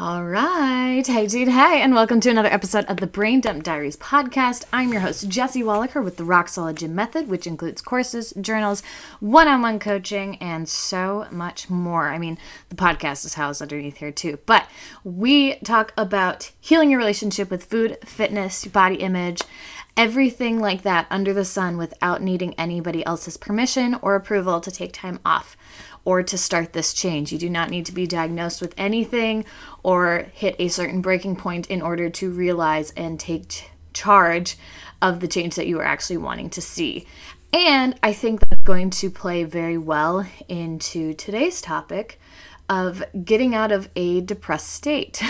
All right. Hey, dude. Hey, and welcome to another episode of the Brain Dump Diaries podcast. I'm your host, Jessie Wallaker, with the Rock Solid Gym Method, which includes courses, journals, one on one coaching, and so much more. I mean, the podcast is housed underneath here too. But we talk about healing your relationship with food, fitness, body image, everything like that under the sun without needing anybody else's permission or approval to take time off or to start this change. You do not need to be diagnosed with anything or hit a certain breaking point in order to realize and take charge of the change that you are actually wanting to see. And I think that's going to play very well into today's topic of getting out of a depressed state.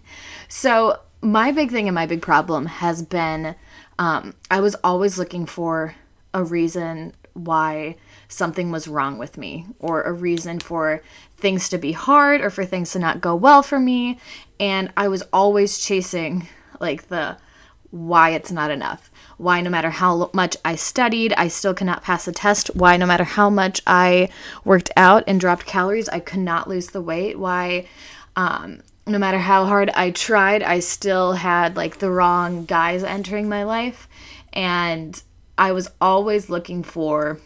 so, my big thing and my big problem has been um, I was always looking for a reason why something was wrong with me or a reason for things to be hard or for things to not go well for me. And I was always chasing like the why it's not enough. Why, no matter how much I studied, I still cannot pass a test. Why, no matter how much I worked out and dropped calories, I could not lose the weight. Why, um, no matter how hard I tried, I still had like the wrong guys entering my life. And I was always looking for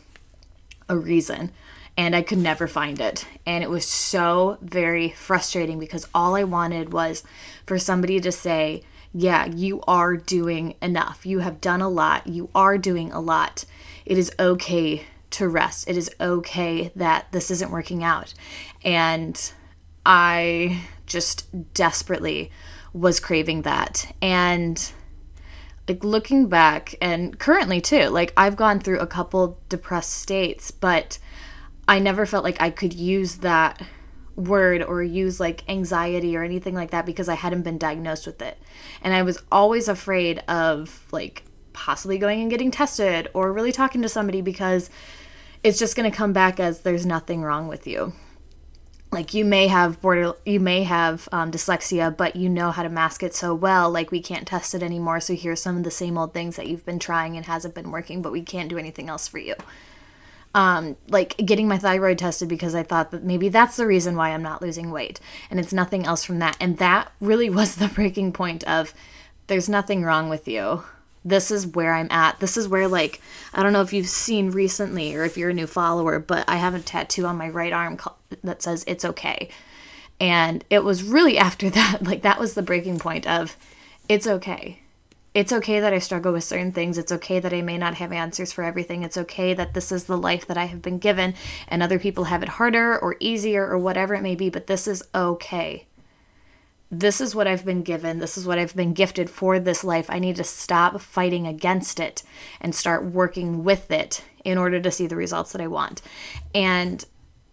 a reason and I could never find it. And it was so very frustrating because all I wanted was for somebody to say, Yeah, you are doing enough. You have done a lot. You are doing a lot. It is okay to rest. It is okay that this isn't working out. And I just desperately was craving that. And like looking back and currently too, like I've gone through a couple depressed states, but I never felt like I could use that word or use like anxiety or anything like that because I hadn't been diagnosed with it. And I was always afraid of like possibly going and getting tested or really talking to somebody because it's just going to come back as there's nothing wrong with you like you may have border you may have um, dyslexia but you know how to mask it so well like we can't test it anymore so here's some of the same old things that you've been trying and hasn't been working but we can't do anything else for you. Um, like getting my thyroid tested because i thought that maybe that's the reason why i'm not losing weight and it's nothing else from that. And that really was the breaking point of there's nothing wrong with you this is where I'm at. This is where, like, I don't know if you've seen recently or if you're a new follower, but I have a tattoo on my right arm that says it's okay. And it was really after that, like, that was the breaking point of it's okay. It's okay that I struggle with certain things. It's okay that I may not have answers for everything. It's okay that this is the life that I have been given and other people have it harder or easier or whatever it may be, but this is okay this is what I've been given. This is what I've been gifted for this life. I need to stop fighting against it and start working with it in order to see the results that I want. And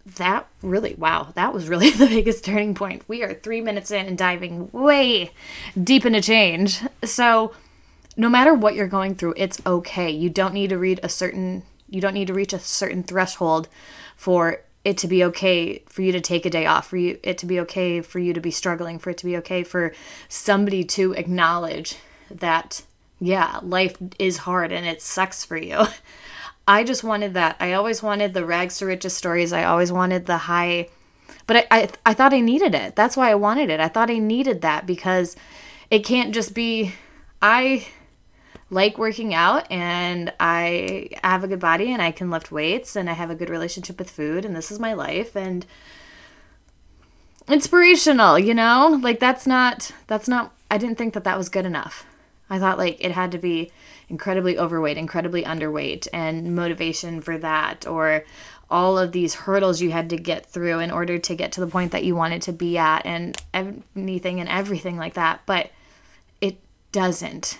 that really, wow, that was really the biggest turning point. We are three minutes in and diving way deep into change. So, no matter what you're going through, it's okay. You don't need to read a certain, you don't need to reach a certain threshold for it to be okay for you to take a day off, for you it to be okay for you to be struggling, for it to be okay for somebody to acknowledge that yeah, life is hard and it sucks for you. I just wanted that. I always wanted the rags to riches stories. I always wanted the high but I, I I thought I needed it. That's why I wanted it. I thought I needed that because it can't just be I like working out and I have a good body and I can lift weights and I have a good relationship with food and this is my life and inspirational, you know? Like that's not that's not I didn't think that that was good enough. I thought like it had to be incredibly overweight, incredibly underweight and motivation for that or all of these hurdles you had to get through in order to get to the point that you wanted to be at and anything and everything like that. But it doesn't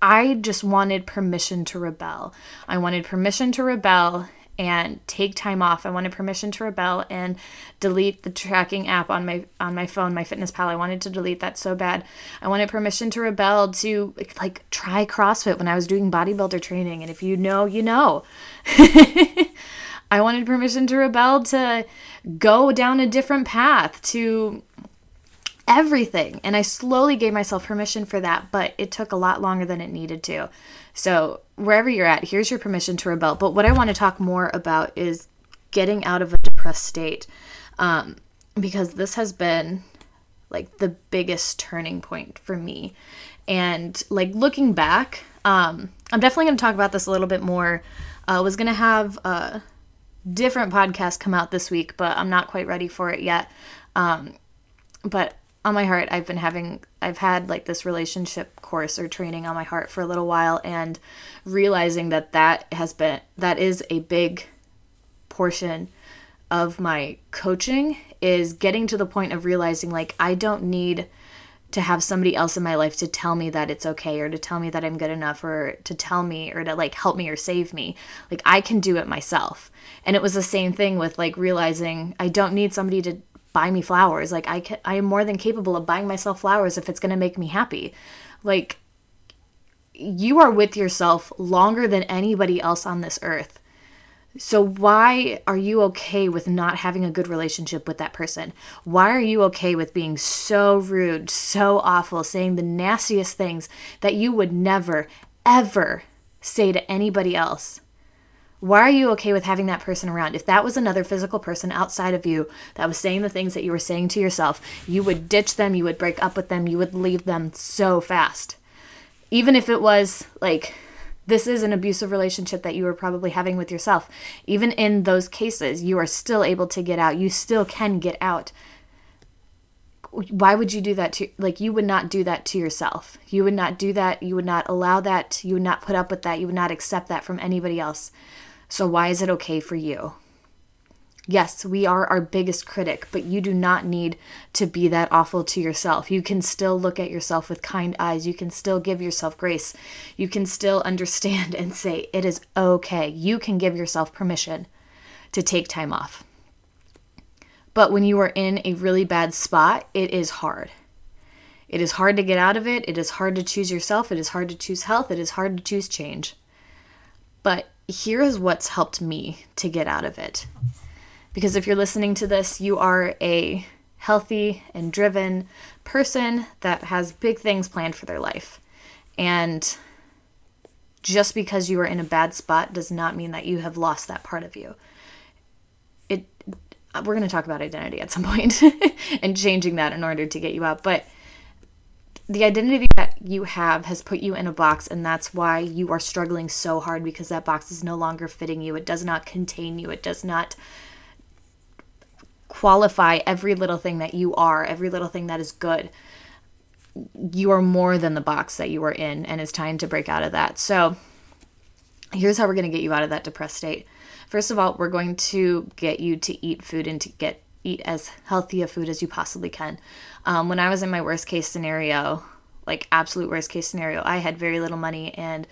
I just wanted permission to rebel. I wanted permission to rebel and take time off. I wanted permission to rebel and delete the tracking app on my on my phone, MyFitnessPal. I wanted to delete that so bad. I wanted permission to rebel to like try CrossFit when I was doing bodybuilder training and if you know, you know. I wanted permission to rebel to go down a different path, to everything. And I slowly gave myself permission for that, but it took a lot longer than it needed to. So, wherever you're at, here's your permission to rebel. But what I want to talk more about is getting out of a depressed state. Um, because this has been like the biggest turning point for me. And like looking back, um, I'm definitely going to talk about this a little bit more. I uh, was going to have a different podcast come out this week, but I'm not quite ready for it yet. Um, but on my heart, I've been having, I've had like this relationship course or training on my heart for a little while, and realizing that that has been, that is a big portion of my coaching is getting to the point of realizing like I don't need to have somebody else in my life to tell me that it's okay or to tell me that I'm good enough or to tell me or to like help me or save me. Like I can do it myself. And it was the same thing with like realizing I don't need somebody to buy me flowers. Like I can I am more than capable of buying myself flowers if it's going to make me happy. Like you are with yourself longer than anybody else on this earth. So, why are you okay with not having a good relationship with that person? Why are you okay with being so rude, so awful, saying the nastiest things that you would never, ever say to anybody else? Why are you okay with having that person around? If that was another physical person outside of you that was saying the things that you were saying to yourself, you would ditch them, you would break up with them, you would leave them so fast. Even if it was like this is an abusive relationship that you were probably having with yourself. Even in those cases, you are still able to get out. You still can get out. Why would you do that to like you would not do that to yourself. You would not do that. You would not allow that. You would not put up with that. You would not accept that from anybody else. So why is it okay for you? Yes, we are our biggest critic, but you do not need to be that awful to yourself. You can still look at yourself with kind eyes. You can still give yourself grace. You can still understand and say, it is okay. You can give yourself permission to take time off. But when you are in a really bad spot, it is hard. It is hard to get out of it. It is hard to choose yourself. It is hard to choose health. It is hard to choose change. But here is what's helped me to get out of it. Because if you're listening to this, you are a healthy and driven person that has big things planned for their life. And just because you are in a bad spot does not mean that you have lost that part of you. It we're going to talk about identity at some point and changing that in order to get you out, but the identity that you have has put you in a box and that's why you are struggling so hard because that box is no longer fitting you. It does not contain you. It does not qualify every little thing that you are, every little thing that is good. You are more than the box that you are in, and it's time to break out of that. So, here's how we're going to get you out of that depressed state. First of all, we're going to get you to eat food and to get eat as healthy a food as you possibly can. Um, when I was in my worst case scenario, like absolute worst case scenario, I had very little money and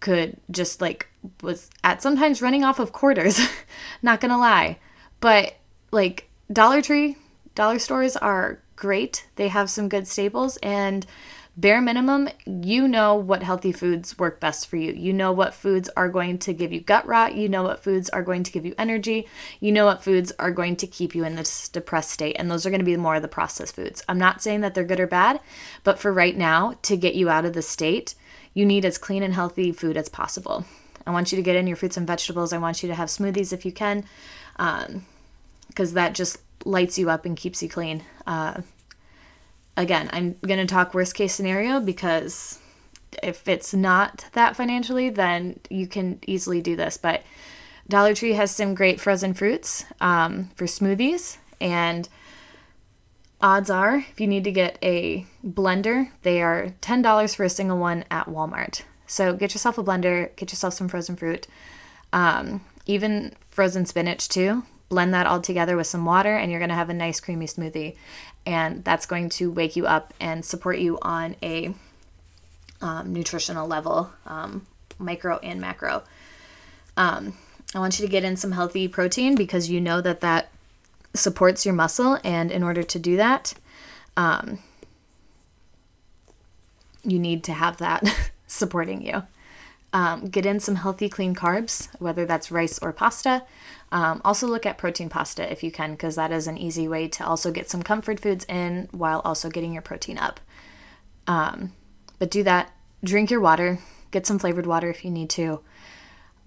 could just like was at sometimes running off of quarters. Not gonna lie, but like Dollar Tree, dollar stores are great. They have some good staples and bare minimum, you know what healthy foods work best for you. You know what foods are going to give you gut rot. You know what foods are going to give you energy. You know what foods are going to keep you in this depressed state. And those are going to be more of the processed foods. I'm not saying that they're good or bad, but for right now, to get you out of the state, you need as clean and healthy food as possible. I want you to get in your fruits and vegetables. I want you to have smoothies if you can. Um, because that just lights you up and keeps you clean. Uh, again, I'm going to talk worst case scenario because if it's not that financially, then you can easily do this. But Dollar Tree has some great frozen fruits um, for smoothies, and odds are, if you need to get a blender, they are $10 for a single one at Walmart. So get yourself a blender, get yourself some frozen fruit, um, even frozen spinach too blend that all together with some water, and you're going to have a nice creamy smoothie. And that's going to wake you up and support you on a um, nutritional level, um, micro and macro. Um, I want you to get in some healthy protein because you know that that supports your muscle, and in order to do that, um, you need to have that supporting you. Um, get in some healthy, clean carbs, whether that's rice or pasta. Um, also, look at protein pasta if you can, because that is an easy way to also get some comfort foods in while also getting your protein up. Um, but do that. Drink your water. Get some flavored water if you need to.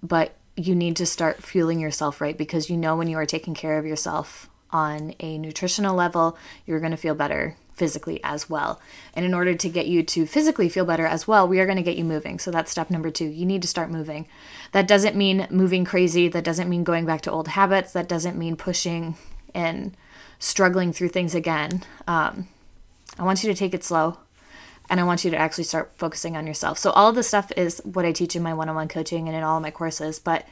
But you need to start fueling yourself right because you know when you are taking care of yourself on a nutritional level, you're going to feel better physically as well. And in order to get you to physically feel better as well, we are going to get you moving. So that's step number two. You need to start moving. That doesn't mean moving crazy. That doesn't mean going back to old habits. That doesn't mean pushing and struggling through things again. Um, I want you to take it slow and I want you to actually start focusing on yourself. So, all of this stuff is what I teach in my one on one coaching and in all of my courses, but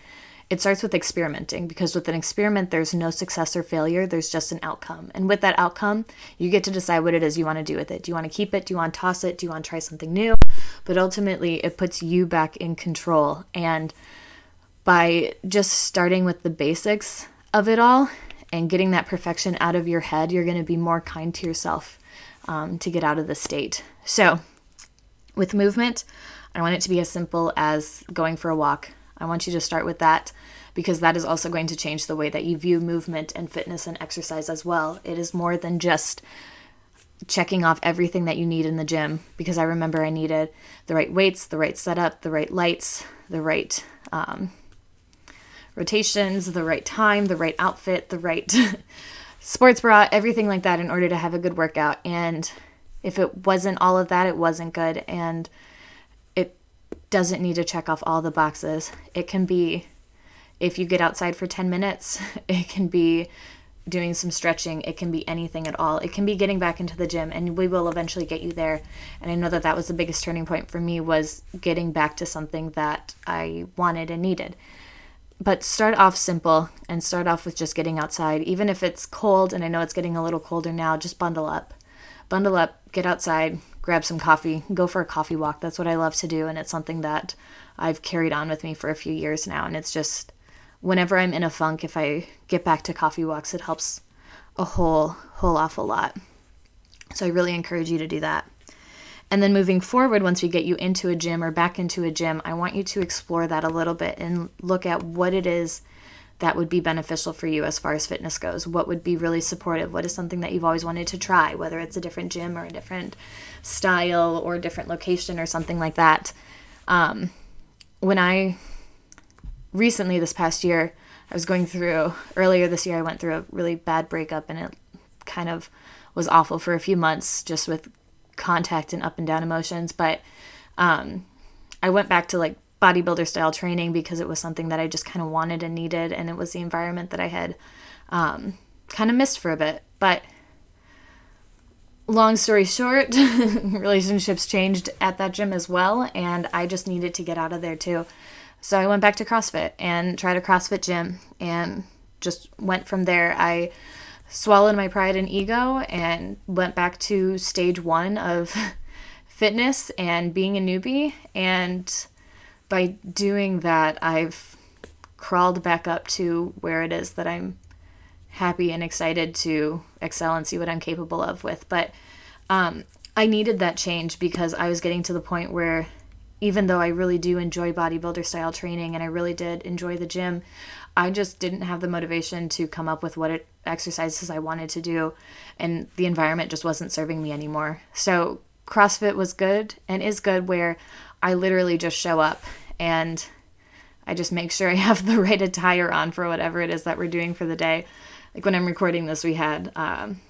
it starts with experimenting because with an experiment, there's no success or failure, there's just an outcome. And with that outcome, you get to decide what it is you want to do with it. Do you want to keep it? Do you want to toss it? Do you want to try something new? But ultimately, it puts you back in control. And by just starting with the basics of it all and getting that perfection out of your head, you're going to be more kind to yourself um, to get out of the state. So, with movement, I want it to be as simple as going for a walk. I want you to start with that because that is also going to change the way that you view movement and fitness and exercise as well. It is more than just checking off everything that you need in the gym because I remember I needed the right weights, the right setup, the right lights, the right um, rotations, the right time, the right outfit, the right sports bra, everything like that in order to have a good workout. And if it wasn't all of that, it wasn't good. And doesn't need to check off all the boxes. It can be if you get outside for 10 minutes, it can be doing some stretching, it can be anything at all. It can be getting back into the gym and we will eventually get you there. And I know that that was the biggest turning point for me was getting back to something that I wanted and needed but start off simple and start off with just getting outside. Even if it's cold, and I know it's getting a little colder now, just bundle up. Bundle up, get outside, grab some coffee, go for a coffee walk. That's what I love to do, and it's something that I've carried on with me for a few years now. And it's just whenever I'm in a funk, if I get back to coffee walks, it helps a whole, whole awful lot. So I really encourage you to do that. And then moving forward, once we get you into a gym or back into a gym, I want you to explore that a little bit and look at what it is that would be beneficial for you as far as fitness goes. What would be really supportive? What is something that you've always wanted to try, whether it's a different gym or a different style or a different location or something like that. Um, when I recently, this past year, I was going through, earlier this year, I went through a really bad breakup and it kind of was awful for a few months just with contact and up and down emotions. But um, I went back to like bodybuilder style training because it was something that I just kind of wanted and needed, and it was the environment that I had um, kind of missed for a bit. But long story short, relationships changed at that gym as well, and I just needed to get out of there too. So I went back to CrossFit and tried a CrossFit gym and just went from there. I swallowed my pride and ego and went back to stage one of fitness and being a newbie. And by doing that, I've crawled back up to where it is that I'm happy and excited to excel and see what I'm capable of with. But um, I needed that change because I was getting to the point where even though I really do enjoy bodybuilder style training and I really did enjoy the gym, I just didn't have the motivation to come up with what it, exercises I wanted to do, and the environment just wasn't serving me anymore. So, CrossFit was good and is good where I literally just show up and I just make sure I have the right attire on for whatever it is that we're doing for the day. Like when I'm recording this, we had um,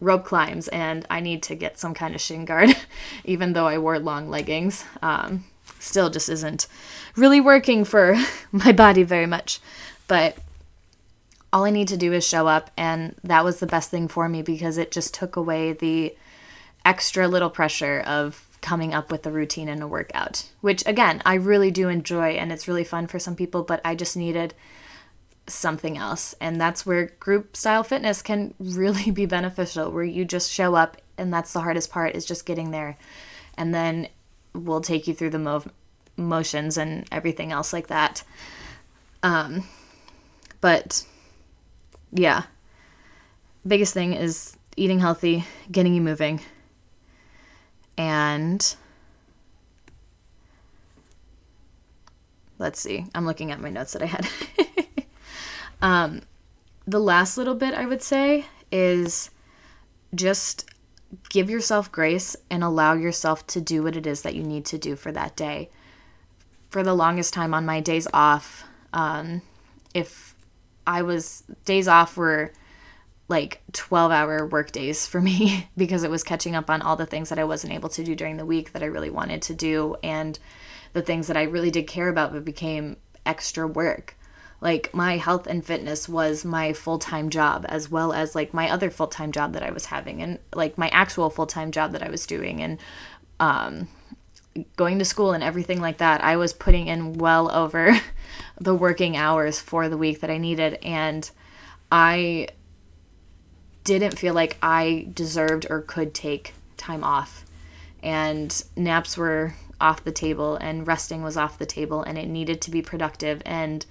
rope climbs, and I need to get some kind of shin guard, even though I wore long leggings. Um, still just isn't really working for my body very much. But all I need to do is show up. And that was the best thing for me because it just took away the extra little pressure of coming up with a routine and a workout, which again, I really do enjoy and it's really fun for some people, but I just needed something else. And that's where group style fitness can really be beneficial, where you just show up and that's the hardest part is just getting there. And then we'll take you through the mo- motions and everything else like that. Um, but yeah, biggest thing is eating healthy, getting you moving, and let's see. I'm looking at my notes that I had. um, the last little bit I would say is just give yourself grace and allow yourself to do what it is that you need to do for that day. For the longest time on my days off, um, if I was days off were like 12 hour work days for me because it was catching up on all the things that I wasn't able to do during the week that I really wanted to do and the things that I really did care about but became extra work. Like my health and fitness was my full-time job as well as like my other full-time job that I was having and like my actual full-time job that I was doing and um going to school and everything like that. I was putting in well over the working hours for the week that I needed and I didn't feel like I deserved or could take time off. And naps were off the table and resting was off the table and it needed to be productive and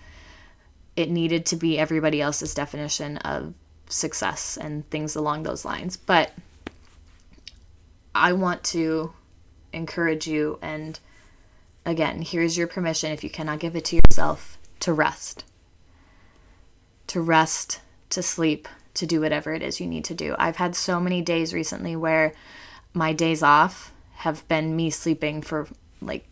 it needed to be everybody else's definition of success and things along those lines. But I want to encourage you and again, here's your permission if you cannot give it to yourself to rest. To rest, to sleep, to do whatever it is you need to do. I've had so many days recently where my days off have been me sleeping for like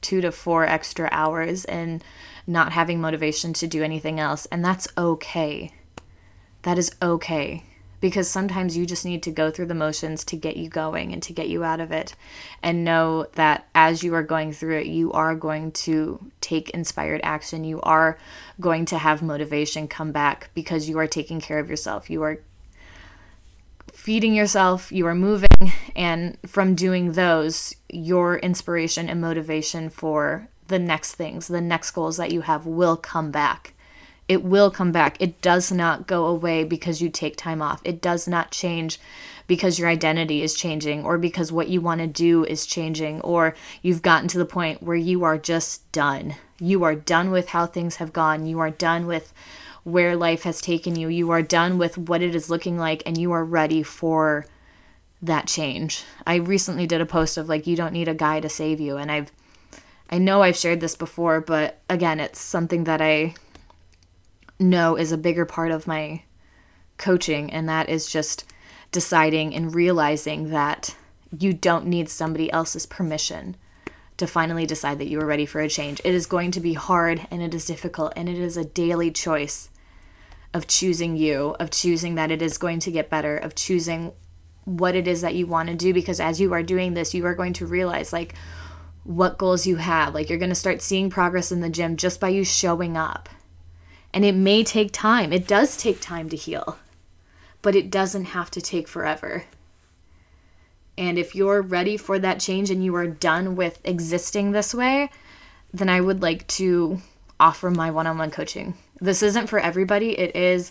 two to four extra hours and not having motivation to do anything else. And that's okay. That is okay because sometimes you just need to go through the motions to get you going and to get you out of it and know that as you are going through it you are going to take inspired action. You are going to have motivation come back because you are taking care of yourself. You are feeding yourself you are moving and from doing those your inspiration and motivation for the next things the next goals that you have will come back it will come back. It does not go away because you take time off. It does not change because your identity is changing or because what you want to do is changing or you've gotten to the point where you are just done. You are done with how things have gone. You are done with where life has taken you. You are done with what it is looking like and you are ready for that change. I recently did a post of like you don't need a guy to save you and I've I know I've shared this before, but again, it's something that I know is a bigger part of my coaching, and that is just deciding and realizing that you don't need somebody else's permission to finally decide that you are ready for a change. It is going to be hard and it is difficult, and it is a daily choice of choosing you, of choosing that it is going to get better, of choosing what it is that you want to do because as you are doing this, you are going to realize like what goals you have. Like you're going to start seeing progress in the gym just by you showing up. And it may take time. It does take time to heal, but it doesn't have to take forever. And if you're ready for that change and you are done with existing this way, then I would like to offer my one on one coaching. This isn't for everybody, it is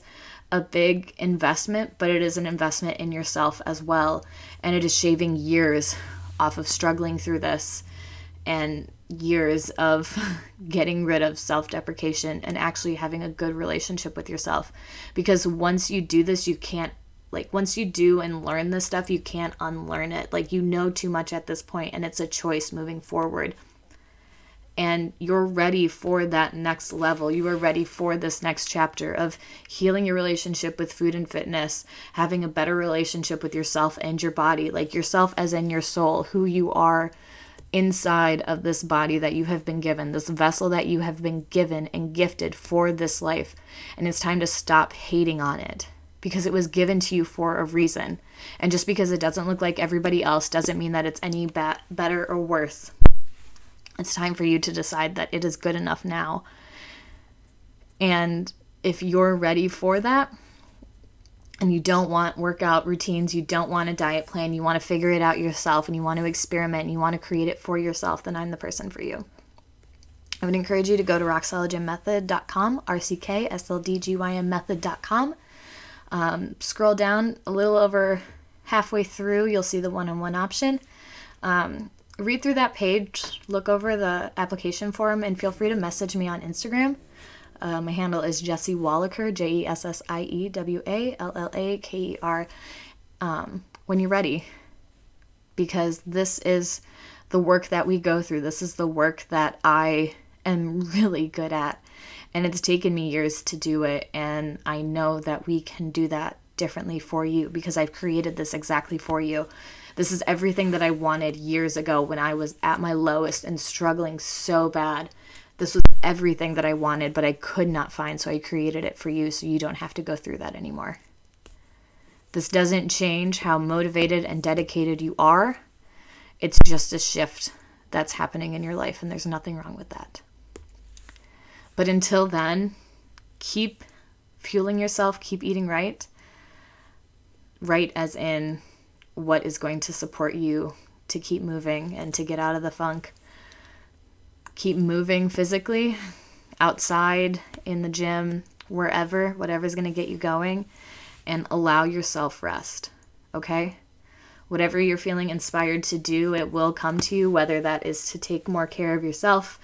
a big investment, but it is an investment in yourself as well. And it is shaving years off of struggling through this and years of getting rid of self deprecation and actually having a good relationship with yourself. Because once you do this, you can't, like, once you do and learn this stuff, you can't unlearn it. Like, you know too much at this point, and it's a choice moving forward. And you're ready for that next level. You are ready for this next chapter of healing your relationship with food and fitness, having a better relationship with yourself and your body, like yourself as in your soul, who you are inside of this body that you have been given, this vessel that you have been given and gifted for this life. And it's time to stop hating on it because it was given to you for a reason. And just because it doesn't look like everybody else doesn't mean that it's any ba- better or worse. It's time for you to decide that it is good enough now. And if you're ready for that, and you don't want workout routines, you don't want a diet plan, you want to figure it out yourself and you want to experiment and you want to create it for yourself, then I'm the person for you. I would encourage you to go to rocksolidgymmethod.com, R-C-K-S-L-D-G-Y-M. Um, scroll down a little over halfway through, you'll see the one-on-one option. Um, read through that page, look over the application form, and feel free to message me on Instagram. Uh, my handle is Jessie Wallaker, J E S S I E W A L L A K E R, um, when you're ready. Because this is the work that we go through. This is the work that I am really good at. And it's taken me years to do it. And I know that we can do that differently for you because I've created this exactly for you. This is everything that I wanted years ago when I was at my lowest and struggling so bad. This was everything that I wanted, but I could not find, so I created it for you so you don't have to go through that anymore. This doesn't change how motivated and dedicated you are. It's just a shift that's happening in your life, and there's nothing wrong with that. But until then, keep fueling yourself, keep eating right. Right, as in what is going to support you to keep moving and to get out of the funk. Keep moving physically, outside, in the gym, wherever, whatever's going to get you going, and allow yourself rest. Okay? Whatever you're feeling inspired to do, it will come to you, whether that is to take more care of yourself,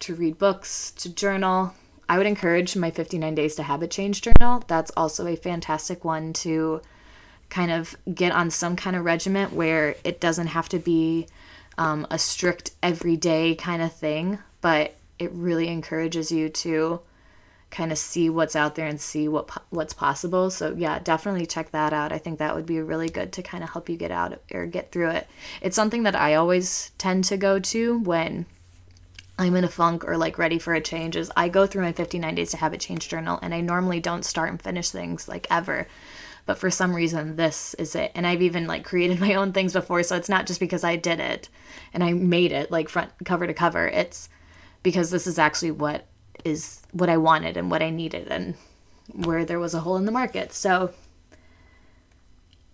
to read books, to journal. I would encourage my 59 Days to Habit Change journal. That's also a fantastic one to kind of get on some kind of regiment where it doesn't have to be um, a strict everyday kind of thing, but it really encourages you to kind of see what's out there and see what what's possible. So yeah, definitely check that out. I think that would be really good to kind of help you get out or get through it. It's something that I always tend to go to when I'm in a funk or like ready for a change is I go through my 59 days to habit change journal and I normally don't start and finish things like ever. But for some reason this is it. And I've even like created my own things before, so it's not just because I did it and I made it like front cover to cover. It's because this is actually what is what I wanted and what I needed and where there was a hole in the market. So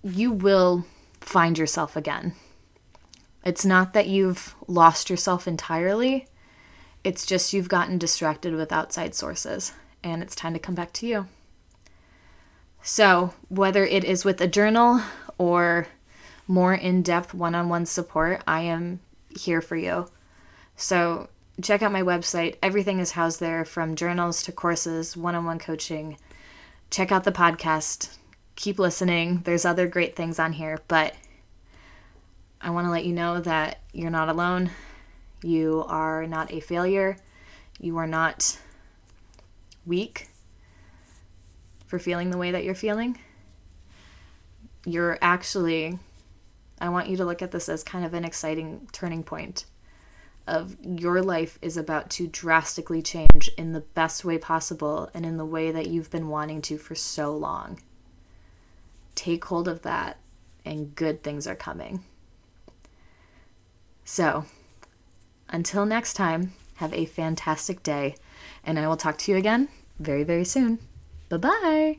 you will find yourself again. It's not that you've lost yourself entirely, it's just you've gotten distracted with outside sources and it's time to come back to you. So, whether it is with a journal or more in depth one on one support, I am here for you. So, check out my website. Everything is housed there from journals to courses, one on one coaching. Check out the podcast. Keep listening. There's other great things on here, but I want to let you know that you're not alone. You are not a failure. You are not weak for feeling the way that you're feeling. You're actually, I want you to look at this as kind of an exciting turning point of your life is about to drastically change in the best way possible and in the way that you've been wanting to for so long. Take hold of that, and good things are coming. So, until next time, have a fantastic day, and I will talk to you again very, very soon. Bye bye.